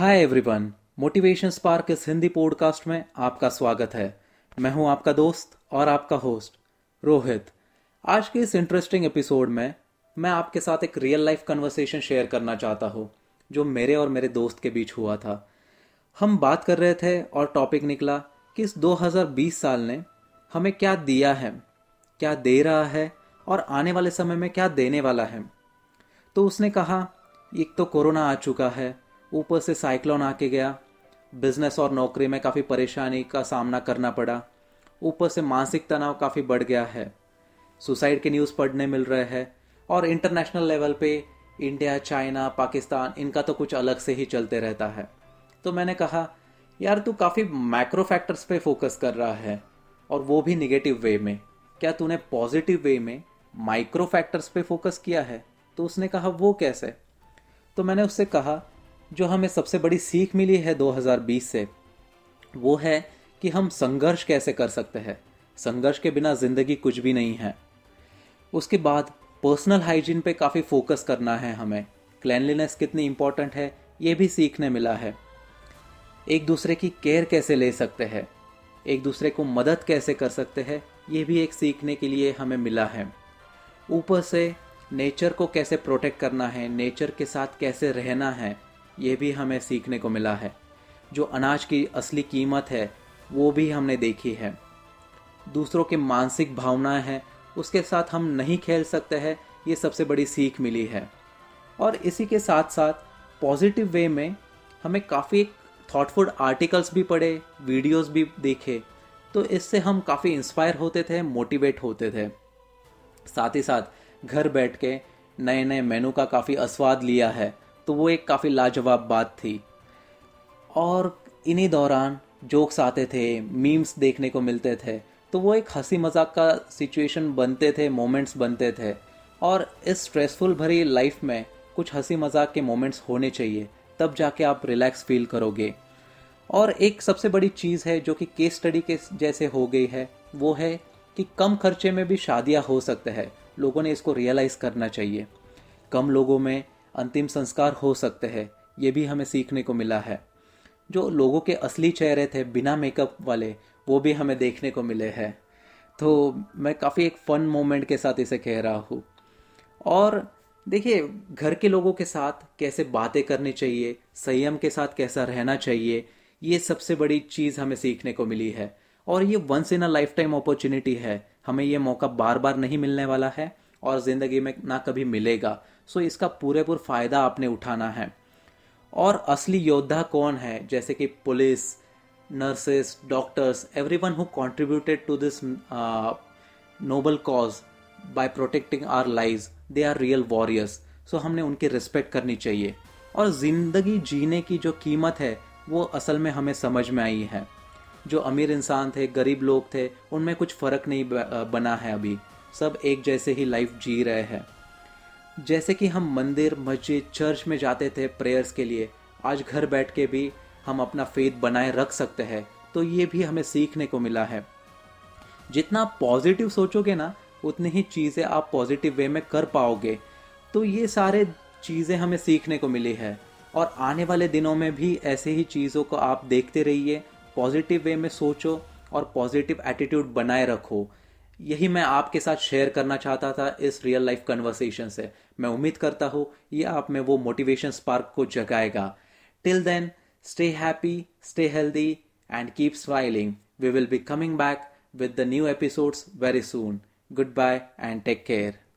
Hi everyone motivation spark इस Hindi podcast में आपका स्वागत है। मैं हूँ आपका दोस्त और आपका होस्ट रोहित। आज के इस इंटरेस्टिंग एपिसोड में मैं आपके साथ एक रियल लाइफ कन्वर्सेशन शेयर करना चाहता हूँ, जो मेरे और मेरे दोस्त के बीच हुआ था। हम बात कर रहे थे और टॉपिक निकला कि इस 2020 साल ने हमें क्या दिया है, क्या दे रहा है और आने वाले समय में क्या देने वाला है। तो उसने कहा, एक तो कोरोना आ चुका है ऊपर से साइक्लोन आके गया। बिज़नेस और नौकरी में काफ़ी परेशानी का सामना करना पड़ा। ऊपर से मानसिक तनाव काफ़ी बढ़ गया है। सुसाइड के न्यूज़ पढ़ने मिल रहे हैं और इंटरनेशनल लेवल पे इंडिया, चाइना, पाकिस्तान, इनका तो कुछ अलग से ही चलते रहता है। तो मैंने कहा, यार, तू काफ़ी मैक्रो फैक्टर्स पे फोकस कर रहा है और वो भी निगेटिव वे में। क्या तूने पॉजिटिव वे में माइक्रो फैक्टर्स पे फोकस किया है? तो उसने कहा, वो कैसे? तो मैंने उससे कहा जो हमें सबसे बड़ी सीख मिली है 2020 से, वो है कि हम संघर्ष कैसे कर सकते हैं। संघर्ष के बिना ज़िंदगी कुछ भी नहीं है। उसके बाद पर्सनल हाइजीन पे काफ़ी फोकस करना है हमें। क्लैनलीनेस कितनी इंपॉर्टेंट है, ये भी सीखने मिला है। एक दूसरे की केयर कैसे ले सकते हैं? एक दूसरे को मदद कैसे कर सकते हैं? ये भी एक सीखने के लिए हमें मिला है। ऊपर से नेचर को कैसे प्रोटेक्ट करना है? नेचर के साथ कैसे रहना है? ये भी हमें सीखने को मिला है। जो अनाज की असली कीमत है, वो भी हमने देखी है। दूसरों के मानसिक भावनाएँ हैं, उसके साथ हम नहीं खेल सकते हैं, ये सबसे बड़ी सीख मिली है। और इसी के साथ साथ पॉजिटिव वे में हमें काफ़ी थॉटफुल आर्टिकल्स भी पढ़े वीडियोस भी देखे तो इससे हम काफ़ी इंस्पायर होते थे मोटिवेट होते थे। साथ ही साथ, घर बैठ के नए नए मेनू का काफ़ी आस्वाद लिया है। तो वो एक काफ़ी लाजवाब बात थी। और इन्हीं दौरान जोक्स आते थे, मीम्स देखने को मिलते थे तो वो एक हँसी मज़ाक का सिचुएशन बनते थे, मोमेंट्स बनते थे। और इस स्ट्रेसफुल भरी लाइफ में कुछ हँसी मज़ाक के मोमेंट्स होने चाहिए, तब जाके आप रिलैक्स फील करोगे। और एक सबसे बड़ी चीज़ है जो कि केस स्टडी के जैसे हो गई है, वो है कि कम खर्चे में भी शादियाँ हो सकते हैं। लोगों ने इसको रियलाइज़ करना चाहिए। कम लोगों में अंतिम संस्कार हो सकते हैं। ये भी हमें सीखने को मिला है। जो लोगों के असली चेहरे थे बिना मेकअप वाले, वो भी हमें देखने को मिले हैं। तो मैं काफ़ी एक फन मोमेंट के साथ इसे कह रहा हूँ। और देखिए, घर के लोगों के साथ कैसे बातें करनी चाहिए, संयम के साथ कैसा रहना चाहिए, ये सबसे बड़ी चीज़ हमें सीखने को मिली है। और ये once in a life time opportunity है। हमें ये मौका बार बार नहीं मिलने वाला है और ज़िंदगी में ना कभी मिलेगा। सो इसका पूरे पूर फ़ायदा आपने उठाना है। और असली योद्धा कौन है? जैसे कि police, nurses, doctors every one who contributed to this noble cause by protecting our live they are real warriors. So हमने उनकी रिस्पेक्ट करनी चाहिए। और ज़िंदगी जीने की जो कीमत है, वो असल में हमें समझ में आई है। जो अमीर इंसान थे, गरीब लोग थे, उनमें कुछ फ़र्क नहीं बना है अभी। सब एक जैसे ही लाइफ जी रहे हैं। जैसे कि हम मंदिर, मस्जिद, चर्च में जाते थे प्रेयर्स के लिए, आज घर बैठ के भी हम अपना फेथ बनाए रख सकते हैं तो ये भी हमें सीखने को मिला है। जितना पॉजिटिव सोचोगे ना, उतनी ही चीज़ें आप पॉजिटिव वे में कर पाओगे। तो ये सारे चीज़ें हमें सीखने को मिली है। और आने वाले दिनों में भी ऐसे ही चीज़ों को आप देखते रहिए पॉजिटिव वे में सोचो और पॉजिटिव एटीट्यूड बनाए रखो। यही मैं आपके साथ शेयर करना चाहता था इस रियल लाइफ कन्वर्सेशन से। मैं उम्मीद करता हूँ, ये आप में वो मोटिवेशन स्पार्क को जगाएगा। Till then stay happy stay healthy and keep smiling we will be coming back with the new new very very good bye and take care.